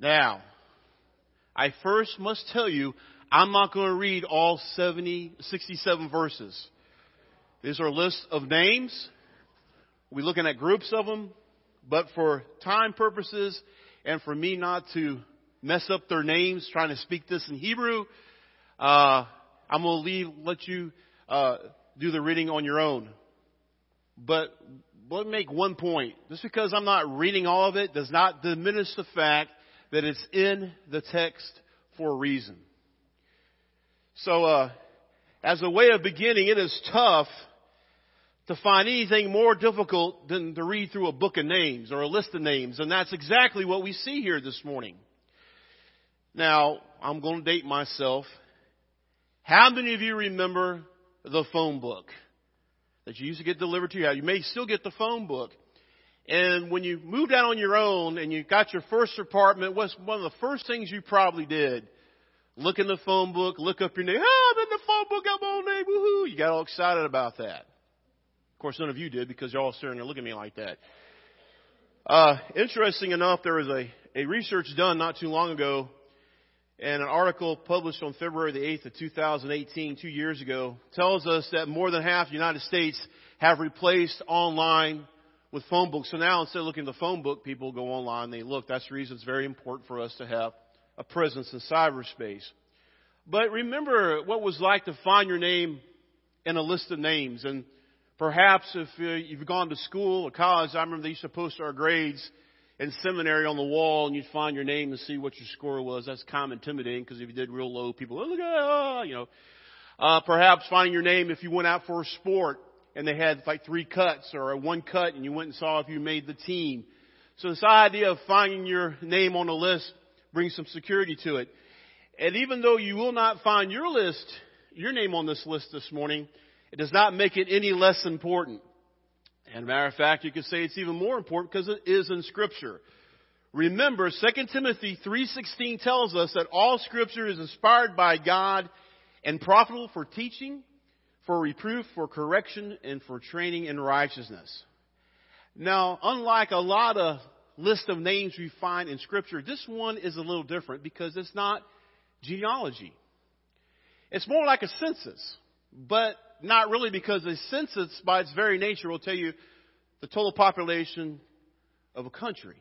Now, I first must tell you, I'm not going to read all 70, 67 verses. These are lists of names. We're looking at groups of them, but for time purposes and for me not to mess up their names trying to speak this in Hebrew, uh, I'm going to leave, let you uh, do the reading on your own. But let me make one point. Just because I'm not reading all of it does not diminish the fact that it's in the text for a reason. So, uh, as a way of beginning, it is tough to find anything more difficult than to read through a book of names or a list of names, and that's exactly what we see here this morning. Now, I'm going to date myself. How many of you remember the phone book that you used to get delivered to you? You may still get the phone book. And when you moved out on your own and you got your first apartment, what's one of the first things you probably did? Look in the phone book, look up your name. Oh, I'm in the phone book, I'm on name, woohoo. You got all excited about that. Of course, none of you did because you're all staring there looking at me like that. Uh, interesting enough, there was a, a research done not too long ago and an article published on February the 8th of 2018, two years ago, tells us that more than half the United States have replaced online with phone books. So now instead of looking at the phone book, people go online, they look. That's the reason it's very important for us to have a presence in cyberspace. But remember what it was like to find your name in a list of names. And perhaps if you've gone to school or college, I remember they used to post our grades in seminary on the wall and you'd find your name and see what your score was. That's kind of intimidating because if you did real low, people, oh, look at that, you know. Uh, perhaps finding your name if you went out for a sport and they had like three cuts or one cut and you went and saw if you made the team. So this idea of finding your name on a list brings some security to it. And even though you will not find your list, your name on this list this morning, it does not make it any less important. And matter of fact, you could say it's even more important because it is in Scripture. Remember, 2 Timothy 3.16 tells us that all Scripture is inspired by God and profitable for teaching, for reproof, for correction, and for training in righteousness. Now, unlike a lot of list of names we find in Scripture, this one is a little different because it's not genealogy. It's more like a census, but not really because a census, by its very nature, will tell you the total population of a country.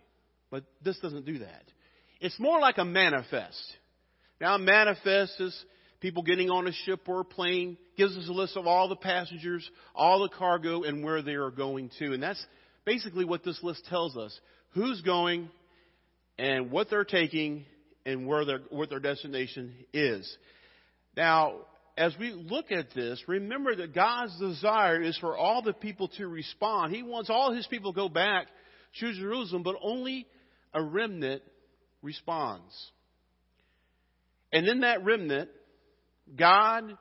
But this doesn't do that. It's more like a manifest. Now, a manifest is people getting on a ship or a plane, gives us a list of all the passengers, all the cargo, and where they are going to. And that's basically what this list tells us. Who's going and what they're taking and where their, what their destination is. Now, as we look at this, remember that God's desire is for all the people to respond. He wants all his people to go back to Jerusalem, but only a remnant responds. And in that remnant, God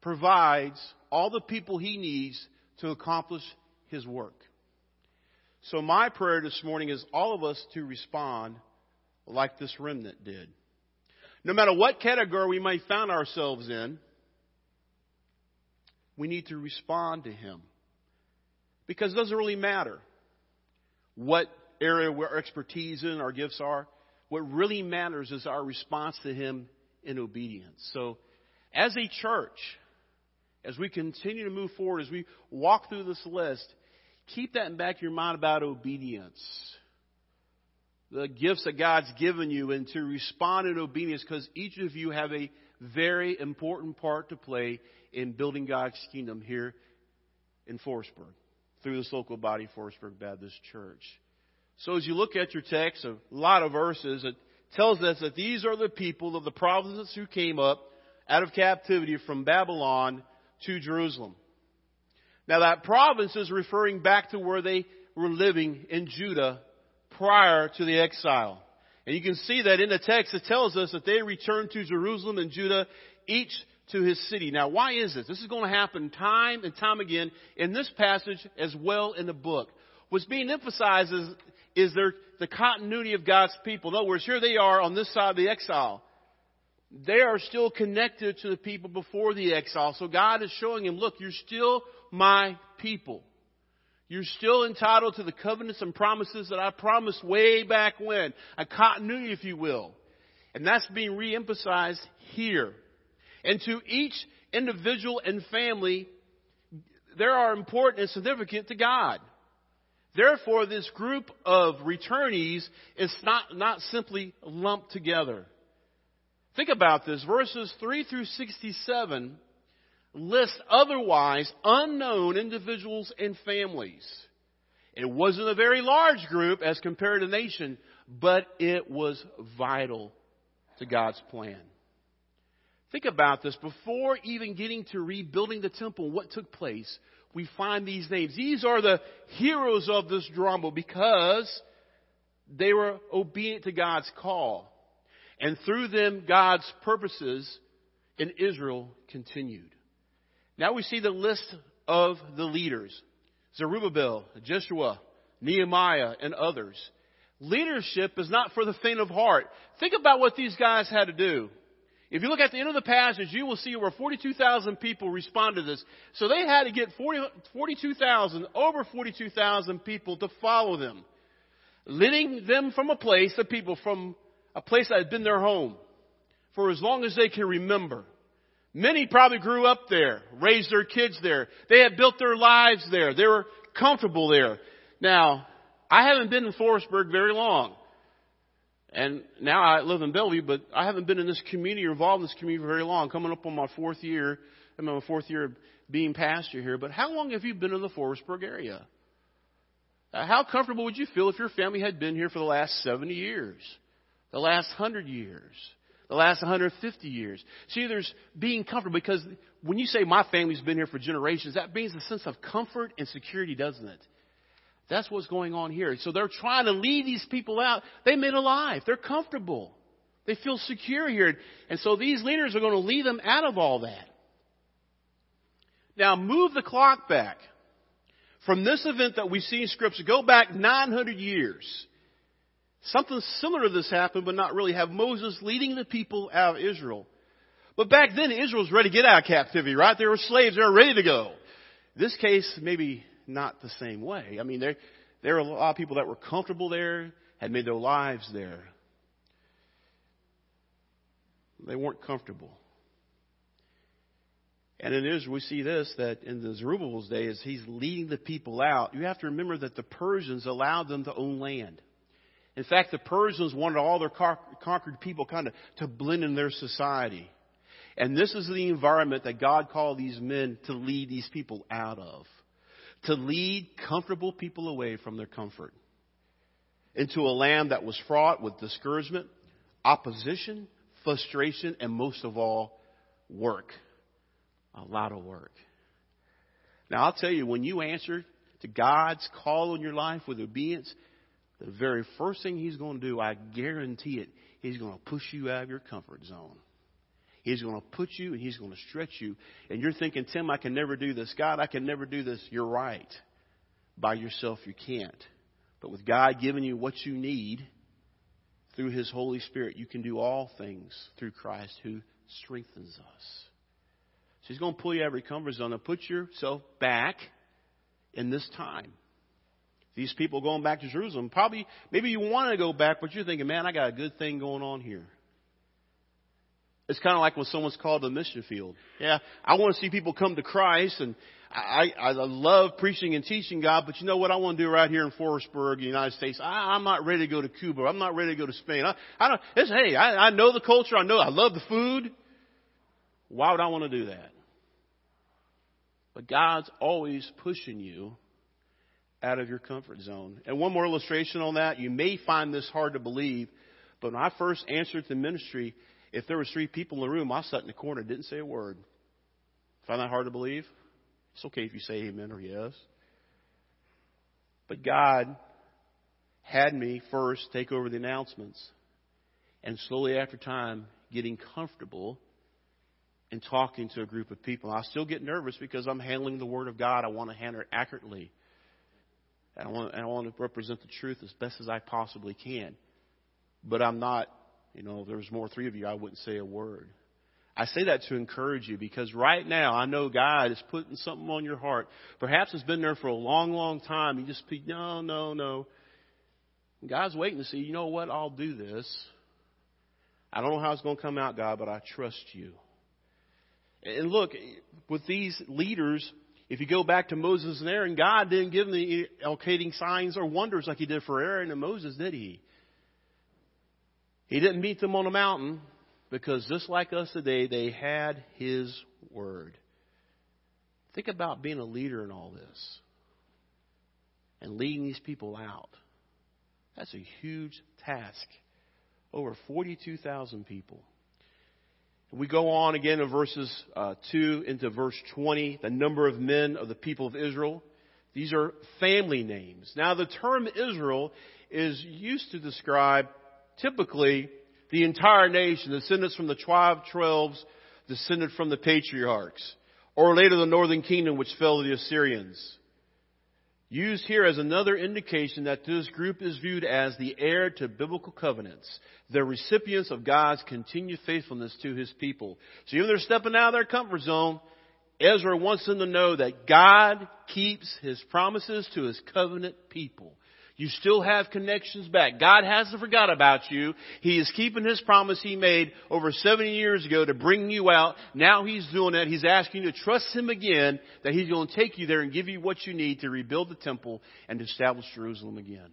provides all the people he needs to accomplish his work. So my prayer this morning is all of us to respond like this remnant did. No matter what category we may find ourselves in, we need to respond to Him. Because it doesn't really matter what area where expertise in our gifts are. What really matters is our response to Him in obedience. So, as a church, as we continue to move forward, as we walk through this list, keep that in back of your mind about obedience. The gifts that God's given you and to respond in obedience because each of you have a very important part to play in building God's kingdom here in Forestburg through this local body, Forestburg Baptist Church. So as you look at your text, a lot of verses, it tells us that these are the people of the provinces who came up out of captivity from Babylon to Jerusalem. Now that province is referring back to where they were living in Judah prior to the exile. And you can see that in the text it tells us that they returned to Jerusalem and Judah, each to his city. Now, why is this? This is going to happen time and time again in this passage as well in the book. What's being emphasized is, is there, the continuity of God's people. In other words, here they are on this side of the exile. They are still connected to the people before the exile. So God is showing him, look, you're still my people. You're still entitled to the covenants and promises that I promised way back when. A continuity, if you will. And that's being reemphasized here. And to each individual and family, there are important and significant to God. Therefore, this group of returnees is not, not simply lumped together. Think about this. Verses 3 through 67 list otherwise unknown individuals and families. It wasn't a very large group as compared to nation, but it was vital to God's plan. Think about this. Before even getting to rebuilding the temple, what took place, we find these names. These are the heroes of this drama because they were obedient to God's call. And through them, God's purposes in Israel continued. Now we see the list of the leaders Zerubbabel, Joshua, Nehemiah, and others. Leadership is not for the faint of heart. Think about what these guys had to do. If you look at the end of the passage, you will see over 42,000 people respond to this. So they had to get 40, 42,000, over 42,000 people to follow them. Leading them from a place, the people from a place that had been their home for as long as they can remember. Many probably grew up there, raised their kids there. They had built their lives there. They were comfortable there. Now, I haven't been in Forestburg very long. And now I live in Bellevue, but I haven't been in this community or involved in this community for very long. Coming up on my fourth year. I'm in my fourth year of being pastor here. But how long have you been in the Forestburg area? How comfortable would you feel if your family had been here for the last 70 years? The last 100 years? The last 150 years? See, there's being comfortable because when you say my family's been here for generations, that means a sense of comfort and security, doesn't it? That's what's going on here. So they're trying to lead these people out. They made a life. They're comfortable. They feel secure here. And so these leaders are going to lead them out of all that. Now move the clock back. From this event that we see in Scripture, go back 900 years. Something similar to this happened, but not really. Have Moses leading the people out of Israel. But back then, Israel was ready to get out of captivity, right? They were slaves. They were ready to go. This case, maybe not the same way. I mean, there, there are a lot of people that were comfortable there, had made their lives there. They weren't comfortable. And in Israel, we see this that in the Zerubbabel's day, as he's leading the people out, you have to remember that the Persians allowed them to own land. In fact, the Persians wanted all their conquered people kind of to blend in their society. And this is the environment that God called these men to lead these people out of to lead comfortable people away from their comfort into a land that was fraught with discouragement, opposition, frustration, and most of all, work. A lot of work. Now, I'll tell you, when you answer to God's call in your life with obedience, the very first thing He's going to do, I guarantee it, He's going to push you out of your comfort zone. He's going to put you and He's going to stretch you. And you're thinking, Tim, I can never do this. God, I can never do this. You're right. By yourself, you can't. But with God giving you what you need through His Holy Spirit, you can do all things through Christ who strengthens us. So He's going to pull you out of your comfort zone and put yourself back in this time. These people going back to Jerusalem, probably, maybe you want to go back, but you're thinking, man, I got a good thing going on here. It's kind of like when someone's called to the mission field. Yeah, I want to see people come to Christ, and I, I love preaching and teaching God, but you know what I want to do right here in Forestburg, United States? I, I'm not ready to go to Cuba. I'm not ready to go to Spain. I, I don't, it's, hey, I, I know the culture. I know, I love the food. Why would I want to do that? But God's always pushing you out of your comfort zone. And one more illustration on that. You may find this hard to believe, but when I first answered the ministry, if there was three people in the room, I sat in the corner, didn't say a word. Find that hard to believe? It's okay if you say amen or yes. But God had me first take over the announcements. And slowly after time, getting comfortable in talking to a group of people. I still get nervous because I'm handling the Word of God. I want to handle it accurately. And I want, and I want to represent the truth as best as I possibly can. But I'm not you know, if there was more three of you, I wouldn't say a word. I say that to encourage you because right now I know God is putting something on your heart. Perhaps it's been there for a long, long time. You just speak, no, no, no. God's waiting to see, you know what, I'll do this. I don't know how it's going to come out, God, but I trust you. And look, with these leaders, if you go back to Moses and Aaron, God didn't give them the allocating signs or wonders like He did for Aaron and Moses, did He? He didn't meet them on a mountain because just like us today, they had His Word. Think about being a leader in all this and leading these people out. That's a huge task. Over 42,000 people. We go on again in verses uh, 2 into verse 20, the number of men of the people of Israel. These are family names. Now, the term Israel is used to describe typically the entire nation, descendants from the 12 tribes, descended from the patriarchs, or later the northern kingdom which fell to the Assyrians used here as another indication that this group is viewed as the heir to biblical covenants, the recipients of God's continued faithfulness to his people. So even they're stepping out of their comfort zone, Ezra wants them to know that God keeps his promises to his covenant people. You still have connections back. God hasn't forgot about you. He is keeping His promise He made over 70 years ago to bring you out. Now He's doing that. He's asking you to trust Him again, that He's going to take you there and give you what you need to rebuild the temple and establish Jerusalem again.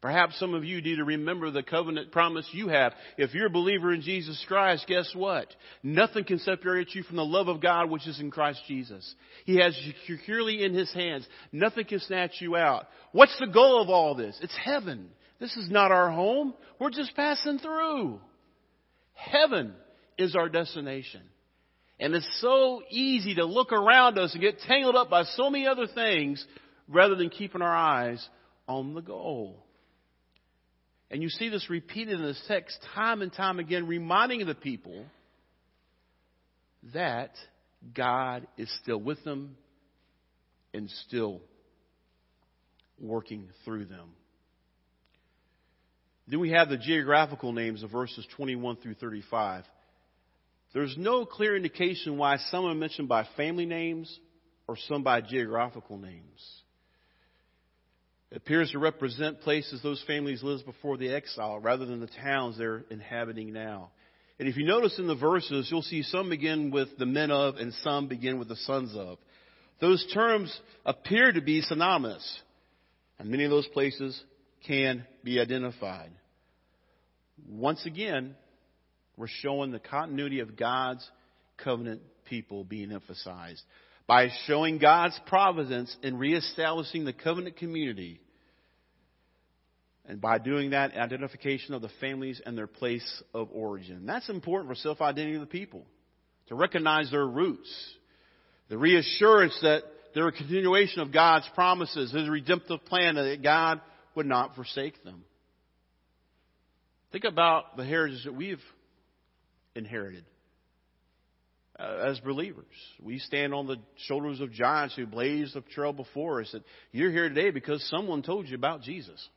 Perhaps some of you need to remember the covenant promise you have. If you're a believer in Jesus Christ, guess what? Nothing can separate you from the love of God which is in Christ Jesus. He has you securely in His hands. Nothing can snatch you out. What's the goal of all this? It's heaven. This is not our home. We're just passing through. Heaven is our destination. And it's so easy to look around us and get tangled up by so many other things rather than keeping our eyes on the goal. And you see this repeated in this text time and time again, reminding the people that God is still with them and still working through them. Then we have the geographical names of verses 21 through 35. There's no clear indication why some are mentioned by family names or some by geographical names. Appears to represent places those families lived before the exile rather than the towns they're inhabiting now. And if you notice in the verses, you'll see some begin with the men of and some begin with the sons of. Those terms appear to be synonymous, and many of those places can be identified. Once again, we're showing the continuity of God's covenant people being emphasized by showing God's providence in reestablishing the covenant community. And by doing that, identification of the families and their place of origin. That's important for self identity of the people. To recognize their roots. The reassurance that they're a continuation of God's promises, His redemptive plan, that God would not forsake them. Think about the heritage that we've inherited Uh, as believers. We stand on the shoulders of giants who blazed the trail before us. That you're here today because someone told you about Jesus.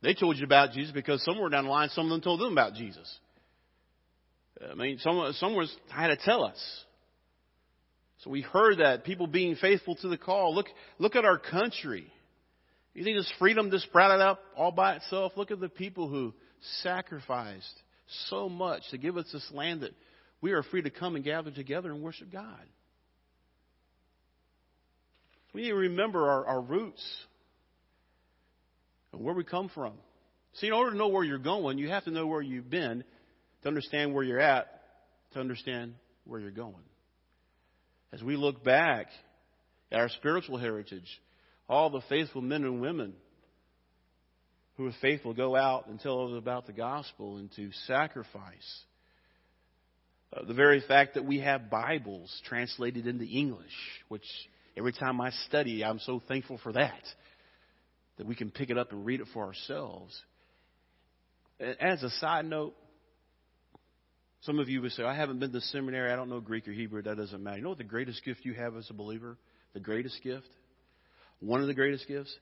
They told you about Jesus because somewhere down the line, someone told them about Jesus. I mean, someone, someone had to tell us. So we heard that people being faithful to the call. Look, look at our country. You think this freedom just sprouted up all by itself? Look at the people who sacrificed so much to give us this land that we are free to come and gather together and worship God. We need to remember our, our roots and where we come from. See, in order to know where you're going, you have to know where you've been to understand where you're at, to understand where you're going. As we look back at our spiritual heritage, all the faithful men and women who are faithful go out and tell others about the gospel and to sacrifice uh, the very fact that we have Bibles translated into English, which every time I study, I'm so thankful for that, that we can pick it up and read it for ourselves. As a side note, some of you would say, I haven't been to seminary, I don't know Greek or Hebrew, that doesn't matter. You know what the greatest gift you have as a believer? The greatest gift? One of the greatest gifts?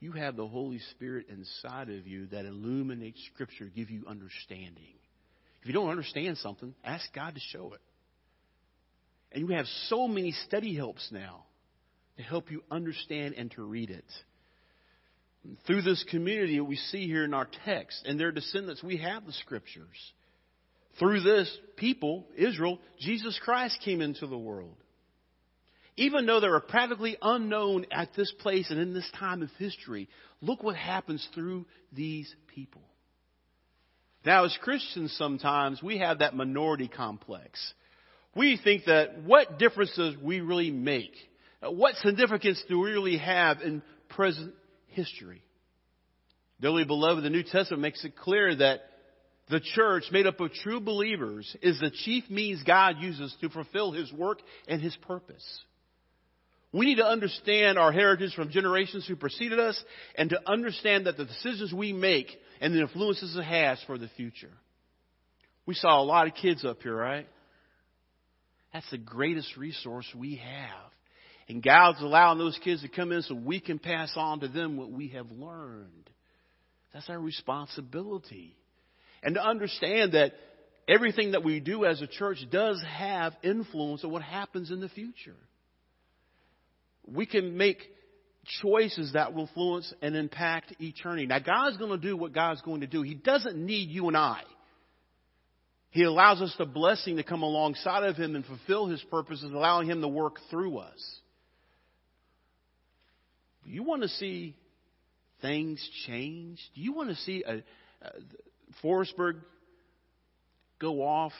You have the Holy Spirit inside of you that illuminates Scripture, give you understanding. If you don't understand something, ask God to show it. And we have so many study helps now to help you understand and to read it. Through this community we see here in our text and their descendants, we have the scriptures. Through this people, Israel, Jesus Christ came into the world. Even though they were practically unknown at this place and in this time of history, look what happens through these people. Now, as Christians, sometimes we have that minority complex. We think that what difference we really make? Uh, what significance do we really have in present history? Dearly beloved, the New Testament makes it clear that the church, made up of true believers, is the chief means God uses to fulfill His work and His purpose. We need to understand our heritage from generations who preceded us and to understand that the decisions we make and the influences it has for the future. We saw a lot of kids up here, right? That's the greatest resource we have. And God's allowing those kids to come in so we can pass on to them what we have learned. That's our responsibility. And to understand that everything that we do as a church does have influence on what happens in the future. We can make choices that will influence and impact eternity. Now, God's going to do what God's going to do. He doesn't need you and I. He allows us the blessing to come alongside of Him and fulfill His purposes, allowing Him to work through us. Do you want to see things change? Do you want to see uh, uh, a, a Forestburg go off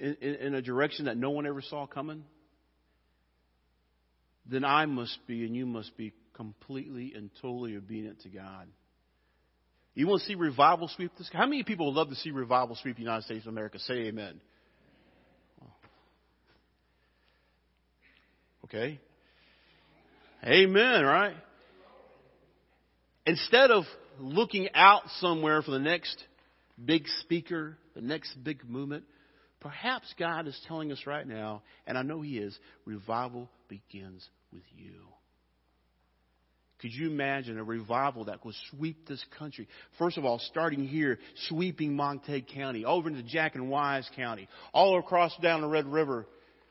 in, in, in a direction that no one ever saw coming? Then I must be and you must be completely and totally obedient to God. You want to see revival sweep this? How many people would love to see revival sweep the United States of America? Say amen. Okay? Amen, right? Instead of looking out somewhere for the next big speaker, the next big movement, perhaps God is telling us right now, and I know He is, revival begins with you. Could you imagine a revival that would sweep this country? First of all, starting here, sweeping Montague County, over into Jack and Wise County, all across down the Red River,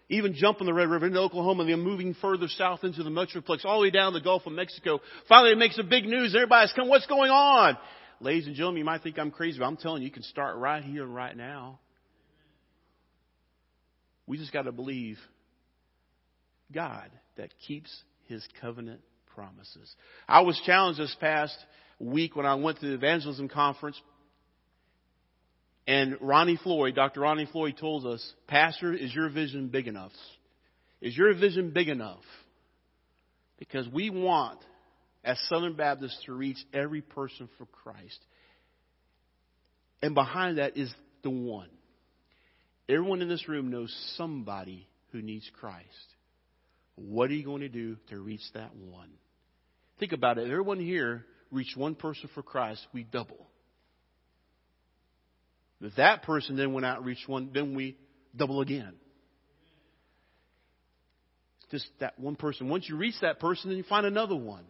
even jumping the Red River into Oklahoma, and then moving further south into the Metroplex, all the way down the Gulf of Mexico. Finally, it makes the big news. Everybody's coming. What's going on? Ladies and gentlemen, you might think I'm crazy, but I'm telling you, you can start right here and right now. We just got to believe God that keeps His covenant promises. I was challenged this past week when I went to the evangelism conference. And Ronnie Floyd, Dr. Ronnie Floyd told us, Pastor, is your vision big enough? Is your vision big enough? Because we want, as Southern Baptists, to reach every person for Christ. And behind that is the one. Everyone in this room knows somebody who needs Christ. What are you going to do to reach that one? Think about it. If everyone here reached one person for Christ, we double. If that person then went out and reached one, then we double again. It's just that one person. Once you reach that person, then you find another one.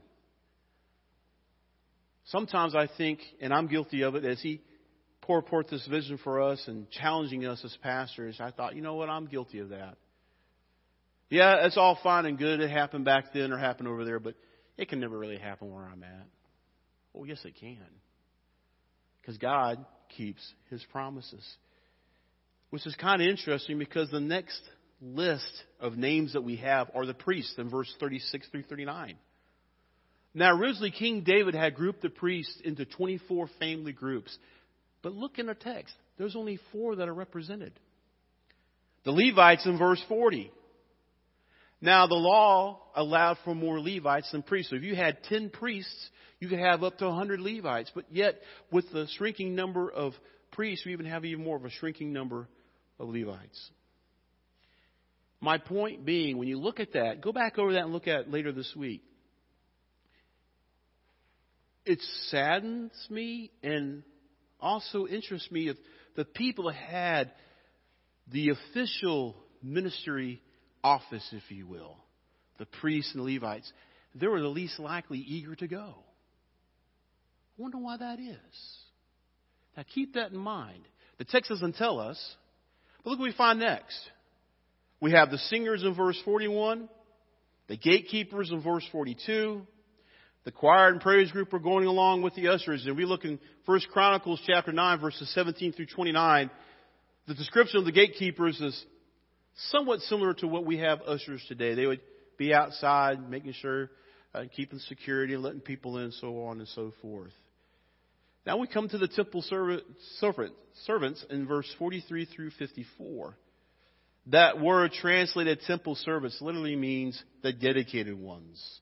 Sometimes I think, and I'm guilty of it, as he poured forth this vision for us and challenging us as pastors, I thought, you know what, I'm guilty of that. Yeah, it's all fine and good. It happened back then or happened over there, but it can never really happen where I'm at. Well, yes, it can. Because God keeps His promises. Which is kind of interesting because the next list of names that we have are the priests in verse 36 through 39. Now, originally, King David had grouped the priests into 24 family groups. But look in the text. There's only four that are represented. The Levites in verse 40. Now, the law allowed for more Levites than priests. So if you had 10 priests, you could have up to 100 Levites. But yet, with the shrinking number of priests, we even have even more of a shrinking number of Levites. My point being, when you look at that, go back over that and look at it later this week. It saddens me and also interests me if the people had the official ministry office, if you will, the priests and Levites, they were the least likely eager to go. I wonder why that is. Now keep that in mind. The text doesn't tell us. But look what we find next. We have the singers in verse 41, the gatekeepers in verse 42, the choir and praise group are going along with the ushers. And we look in 1 Chronicles chapter 9 verses 17 through 29. The description of the gatekeepers is somewhat similar to what we have ushers today. They would be outside making sure, uh, keeping security letting people in, so on and so forth. Now we come to the temple servant, servants in verse 43 through 54. That word translated temple servants literally means the dedicated ones.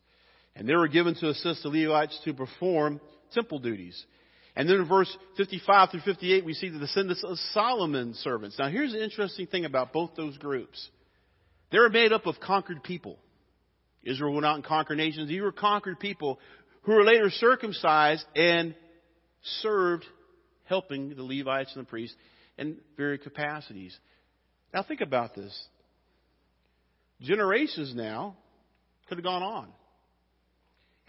And they were given to assist the Levites to perform temple duties. And then in verse 55 through 58, we see the descendants of Solomon's servants. Now here's the interesting thing about both those groups. They were made up of conquered people. Israel went out and conquered nations. These were conquered people who were later circumcised and served helping the Levites and the priests in various capacities. Now think about this. Generations now could have gone on.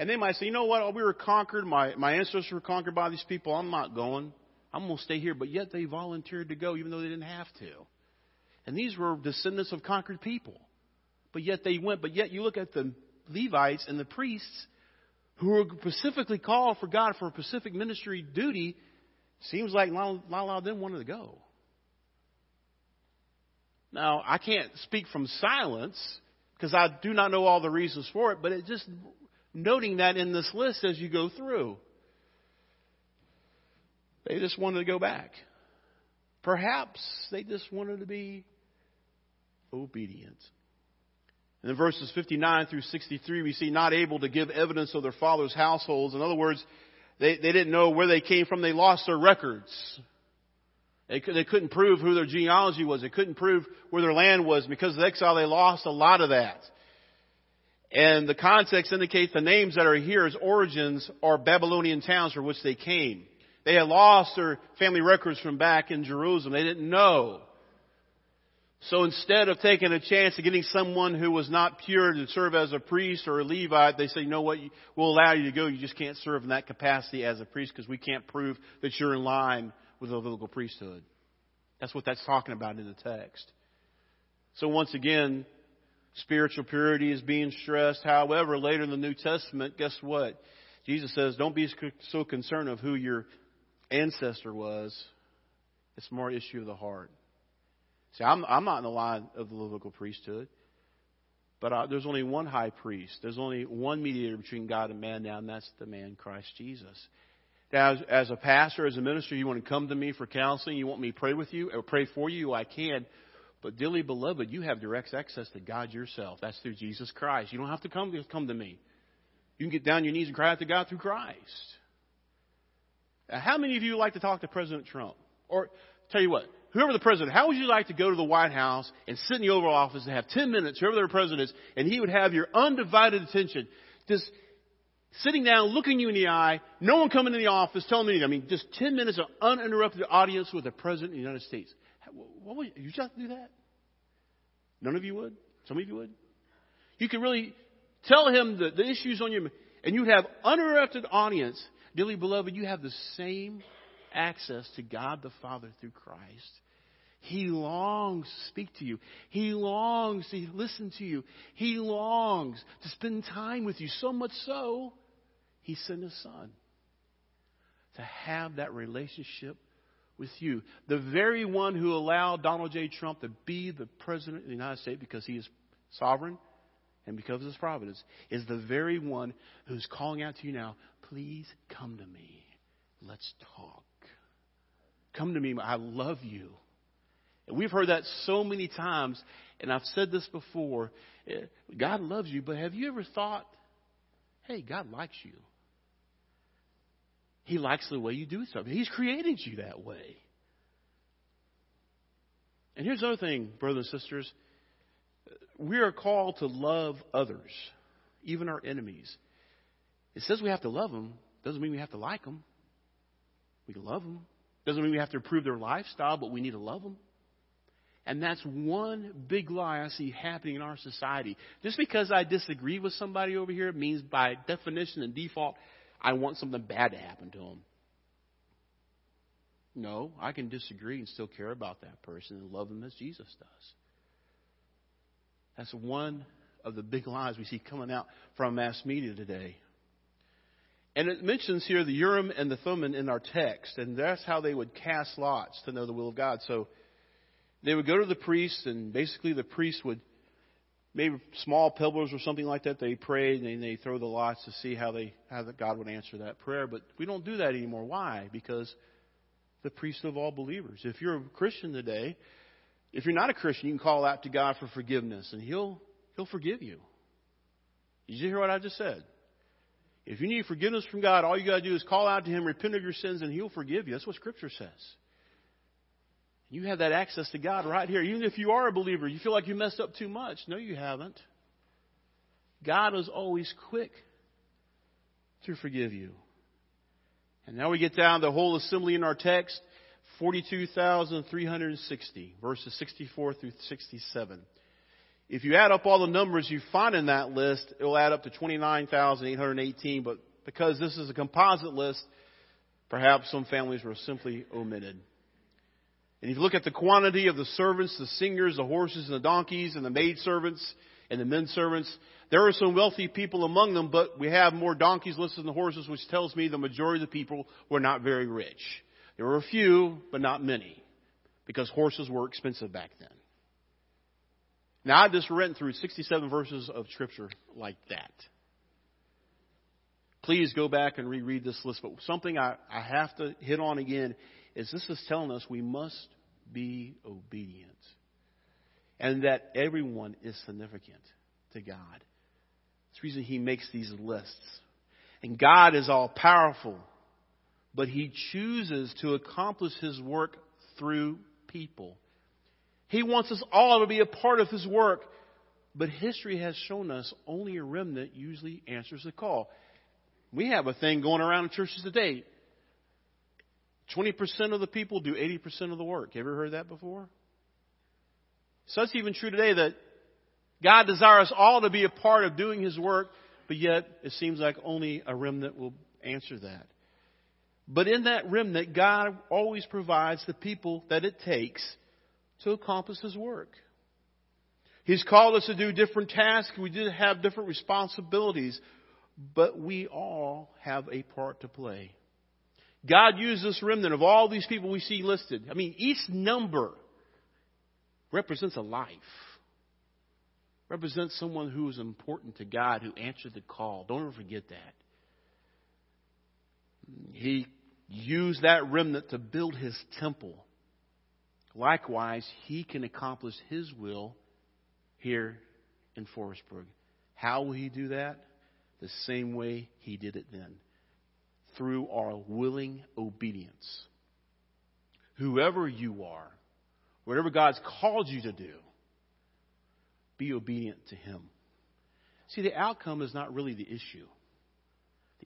And they might say, you know what, we were conquered, my, my ancestors were conquered by these people, I'm not going. I'm going to stay here. But yet they volunteered to go even though they didn't have to. And these were descendants of conquered people. But yet they went. But yet you look at the Levites and the priests who were specifically called for God for a specific ministry duty, seems like not a lot of them wanted to go. Now, I can't speak from silence because I do not know all the reasons for it, but it just noting that in this list as you go through. They just wanted to go back. Perhaps they just wanted to be obedient. And in verses 59 through 63, we see not able to give evidence of their father's households. In other words, they, they didn't know where they came from. They lost their records. They, they couldn't prove who their genealogy was. They couldn't prove where their land was. Because of the exile, they lost a lot of that. And the context indicates the names that are here as origins are Babylonian towns from which they came. They had lost their family records from back in Jerusalem. They didn't know. So instead of taking a chance of getting someone who was not pure to serve as a priest or a Levite, they say, you know what, we'll allow you to go. You just can't serve in that capacity as a priest because we can't prove that you're in line with the Levitical priesthood. That's what that's talking about in the text. So once again, spiritual purity is being stressed. However, later in the New Testament, guess what? Jesus says, don't be so concerned of who your ancestor was. It's more issue of the heart. See, I'm, I'm not in the line of the Levitical priesthood, but uh, there's only one high priest. There's only one mediator between God and man now, and that's the man Christ Jesus. Now, as, as a pastor, as a minister, you want to come to me for counseling, you want me to pray with you, or pray for you, I can. But dearly beloved, you have direct access to God yourself. That's through Jesus Christ. You don't have to come, come to me. You can get down on your knees and cry out to God through Christ. Now, how many of you would like to talk to President Trump? Or tell you what, whoever the president, how would you like to go to the White House and sit in the Oval Office and have 10 minutes, whoever the president is, and he would have your undivided attention, just sitting down, looking you in the eye, no one coming in the office, telling me, I mean, just 10 minutes of uninterrupted audience with the president of the United States. What would you, you just do that? None of you would? Some of you would? You could really tell him the, the issues on your, and you'd have uninterrupted audience. Dearly beloved, you have the same access to God the Father through Christ. He longs to speak to you. He longs to listen to you. He longs to spend time with you. So much so, He sent His Son to have that relationship with you. The very one who allowed Donald J. Trump to be the President of the United States because he is sovereign and because of his providence is the very one who's calling out to you now, please come to me. Let's talk. Come to me. I love you. And we've heard that so many times, and I've said this before. Eh, God loves you, but have you ever thought, hey, God likes you? He likes the way you do something. He's created you that way. And here's another thing, brothers and sisters. We are called to love others, even our enemies. It says we have to love them. Doesn't mean we have to like them. We love them. Doesn't mean we have to improve their lifestyle, but we need to love them. And that's one big lie I see happening in our society. Just because I disagree with somebody over here means by definition and default, I want something bad to happen to them. No, I can disagree and still care about that person and love them as Jesus does. That's one of the big lies we see coming out from mass media today. And it mentions here the Urim and the Thummim in our text, and that's how they would cast lots to know the will of God. So they would go to the priest, and basically the priest would maybe small pebbles or something like that. They pray and they throw the lots to see how they how God would answer that prayer. But we don't do that anymore. Why? Because the priest of all believers. If you're a Christian today, if you're not a Christian, you can call out to God for forgiveness, and He'll He'll forgive you. Did you hear what I just said? If you need forgiveness from God, all you got to do is call out to Him, repent of your sins, and He'll forgive you. That's what Scripture says. You have that access to God right here. Even if you are a believer, you feel like you messed up too much. No, you haven't. God is always quick to forgive you. And now we get down the whole assembly in our text 42,360, verses 64 through 67. If you add up all the numbers you find in that list, it will add up to 29,818. But because this is a composite list, perhaps some families were simply omitted. And if you look at the quantity of the servants, the singers, the horses, and the donkeys, and the maid servants, and the men servants, there are some wealthy people among them, but we have more donkeys listed than the horses, which tells me the majority of the people were not very rich. There were a few, but not many, because horses were expensive back then. Now, I just read through 67 verses of Scripture like that. Please go back and reread this list. But something I, I have to hit on again is this is telling us we must be obedient. And that everyone is significant to God. It's the reason He makes these lists. And God is all powerful, but He chooses to accomplish His work through people. He wants us all to be a part of His work, but history has shown us only a remnant usually answers the call. We have a thing going around in churches today. 20% of the people do 80% of the work. You ever heard that before? So it's even true today that God desires all to be a part of doing His work, but yet it seems like only a remnant will answer that. But in that remnant, God always provides the people that it takes to accomplish His work. He's called us to do different tasks. We did have different responsibilities, but we all have a part to play. God used this remnant of all these people we see listed. I mean, each number represents a life, represents someone who is important to God, who answered the call. Don't ever forget that. He used that remnant to build his temple. Likewise, he can accomplish his will here in Forestburg. How will he do that? The same way he did it then through our willing obedience. Whoever you are, whatever God's called you to do, be obedient to Him. See, the outcome is not really the issue.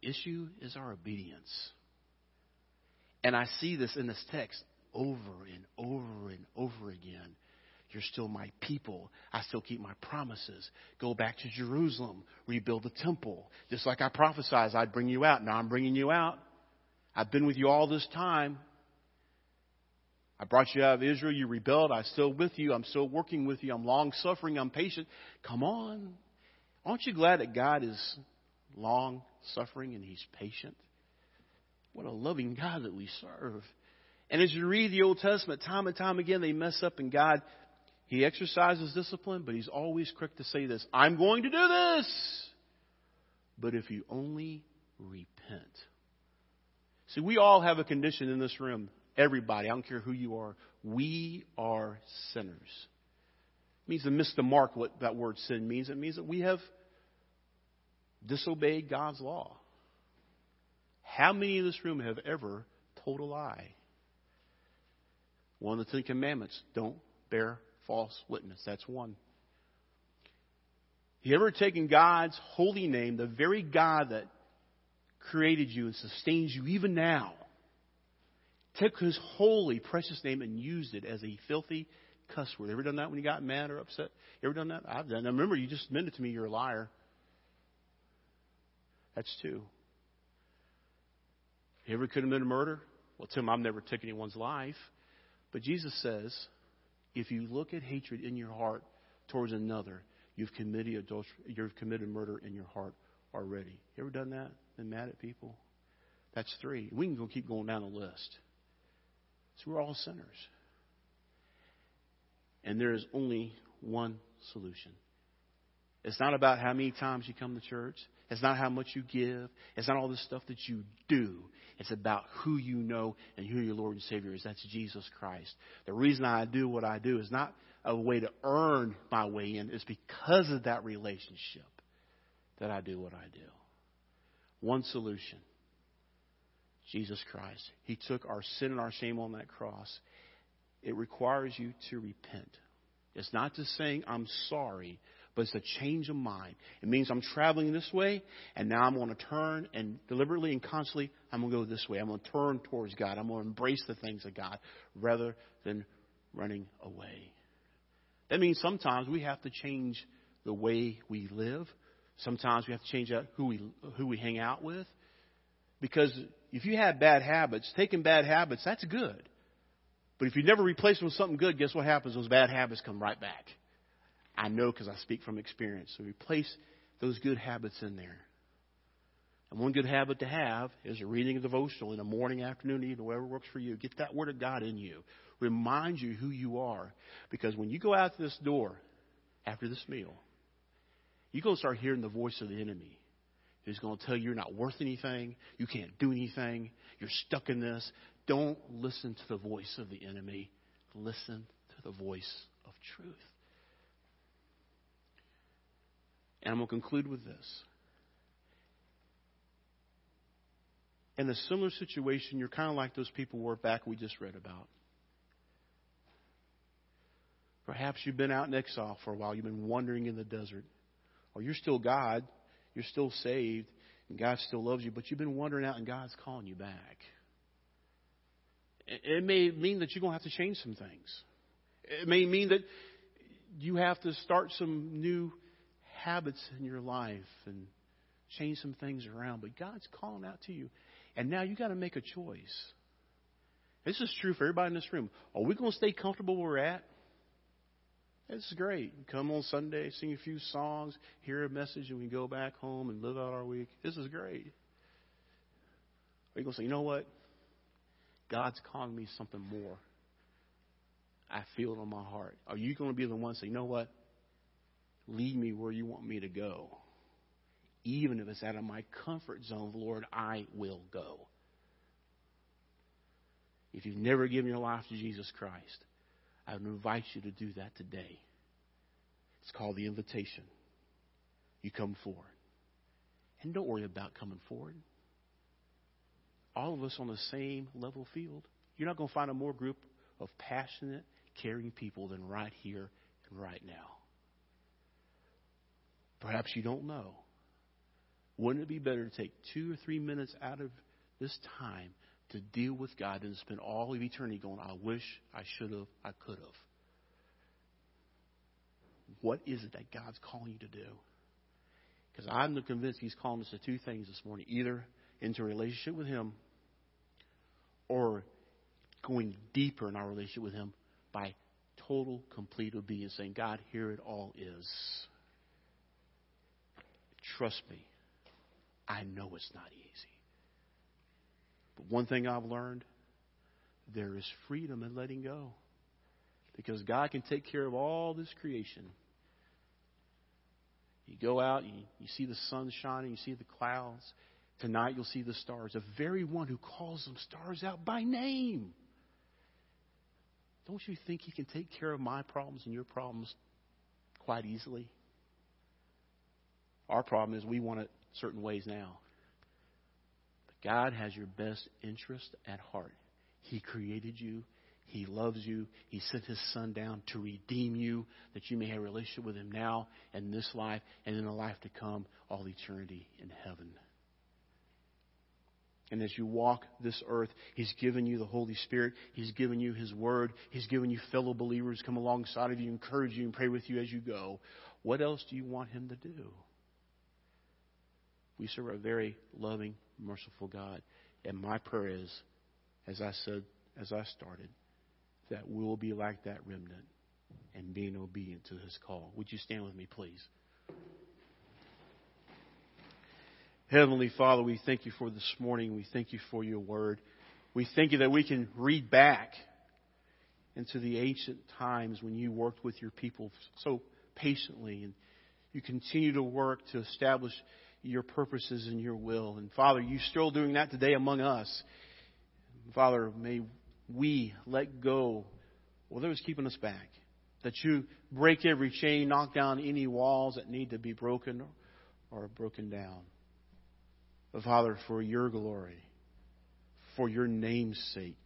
The issue is our obedience. And I see this in this text over and over and over again. You're still my people. I still keep my promises. Go back to Jerusalem. Rebuild the temple. Just like I prophesied, I'd bring you out. Now I'm bringing you out. I've been with you all this time. I brought you out of Israel. You rebelled. I'm still with you. I'm still working with you. I'm long suffering. I'm patient. Come on. Aren't you glad that God is long suffering and He's patient? What a loving God that we serve. And as you read the Old Testament, time and time again, they mess up, and God he exercises discipline, but he's always quick to say this I'm going to do this. But if you only repent. See, we all have a condition in this room. Everybody, I don't care who you are. We are sinners. It means to miss the mark, what that word sin means. It means that we have disobeyed God's law. How many in this room have ever told a lie? One of the Ten Commandments don't bear false witness. That's one. You ever taken God's holy name, the very God that created you and sustains you even now, took his holy, precious name and used it as a filthy cuss word? Ever done that when you got mad or upset? Ever done that? I've done. Now remember, you just admitted to me you're a liar. That's two. You ever a murder? Well, Tim, I've never taken anyone's life. But Jesus says, if you look at hatred in your heart towards another, you've committed adultery, you've committed murder in your heart already. You ever done that? Been mad at people? That's three. We can go keep going down the list. So we're all sinners. And there is only one solution. It's not about how many times you come to church. It's not how much you give. It's not all the stuff that you do. It's about who you know and who your Lord and Savior is. That's Jesus Christ. The reason I do what I do is not a way to earn my way in. It's because of that relationship that I do what I do. One solution. Jesus Christ. He took our sin and our shame on that cross. It requires you to repent. It's not just saying, I'm sorry, but it's a change of mind. It means I'm traveling this way, and now I'm going to turn and deliberately and constantly, I'm going to go this way. I'm going to turn towards God. I'm going to embrace the things of God rather than running away. That means sometimes we have to change the way we live. Sometimes we have to change who we who we hang out with. Because if you have bad habits, taking bad habits, that's good. But if you never replace them with something good, guess what happens? Those bad habits come right back. I know because I speak from experience. So replace those good habits in there. And one good habit to have is a reading a devotional in the morning, afternoon, evening, whatever works for you. Get that Word of God in you. Remind you who you are. Because when you go out this door after this meal, you're going to start hearing the voice of the enemy. He's going to tell you you're not worth anything. You can't do anything. You're stuck in this. Don't listen to the voice of the enemy. Listen to the voice of truth. And I'm going to conclude with this. In a similar situation, you're kind of like those people were back we just read about. Perhaps you've been out in exile for a while. You've been wandering in the desert. Or you're still God. You're still saved. And God still loves you. But you've been wandering out and God's calling you back. It may mean that you're going to have to change some things. It may mean that you have to start some new habits in your life and change some things around. But God's calling out to you. And now you got to make a choice. This is true for everybody in this room. Are we going to stay comfortable where we're at? This is great. Come on Sunday, sing a few songs, hear a message, and we go back home and live out our week. This is great. Are you going to say, you know what? God's calling me something more. I feel it on my heart. Are you going to be the one say, you know what? Lead me where you want me to go. Even if it's out of my comfort zone, Lord, I will go. If you've never given your life to Jesus Christ, I would invite you to do that today. It's called the invitation. You come forward. And don't worry about coming forward. All of us on the same level field. You're not going to find a more group of passionate, caring people than right here and right now. Perhaps you don't know. Wouldn't it be better to take two or three minutes out of this time to deal with God than to spend all of eternity going, I wish, I should have, I could have? What is it that God's calling you to do? Because I'm convinced He's calling us to two things this morning either into a relationship with Him or going deeper in our relationship with Him by total, complete obedience, saying, God, here it all is. Trust me, I know it's not easy. But one thing I've learned there is freedom in letting go. Because God can take care of all this creation. You go out, you, you see the sun shining, you see the clouds. Tonight you'll see the stars. The very one who calls them stars out by name. Don't you think He can take care of my problems and your problems quite easily? Our problem is we want it certain ways now. But God has your best interest at heart. He created you. He loves you. He sent His Son down to redeem you, that you may have a relationship with Him now and this life and in the life to come, all eternity in heaven. And as you walk this earth, He's given you the Holy Spirit. He's given you His Word. He's given you fellow believers come alongside of you, encourage you, and pray with you as you go. What else do you want Him to do? We serve a very loving, merciful God. And my prayer is, as I said, as I started, that we'll be like that remnant and being obedient to his call. Would you stand with me, please? Heavenly Father, we thank you for this morning. We thank you for your word. We thank you that we can read back into the ancient times when you worked with your people so patiently and you continue to work to establish your purposes and your will. And Father, you're still doing that today among us. Father, may we let go whatever's keeping us back. That you break every chain, knock down any walls that need to be broken or broken down. But Father, for your glory, for your name's sake,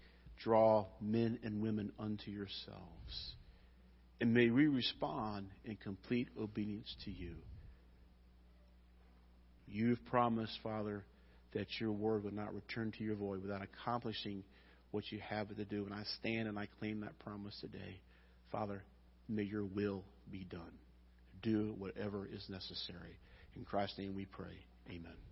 draw men and women unto yourselves. And may we respond in complete obedience to you. You've promised, Father, that your word would not return to your void without accomplishing what you have it to do. And I stand and I claim that promise today. Father, may your will be done. Do whatever is necessary. In Christ's name we pray. Amen.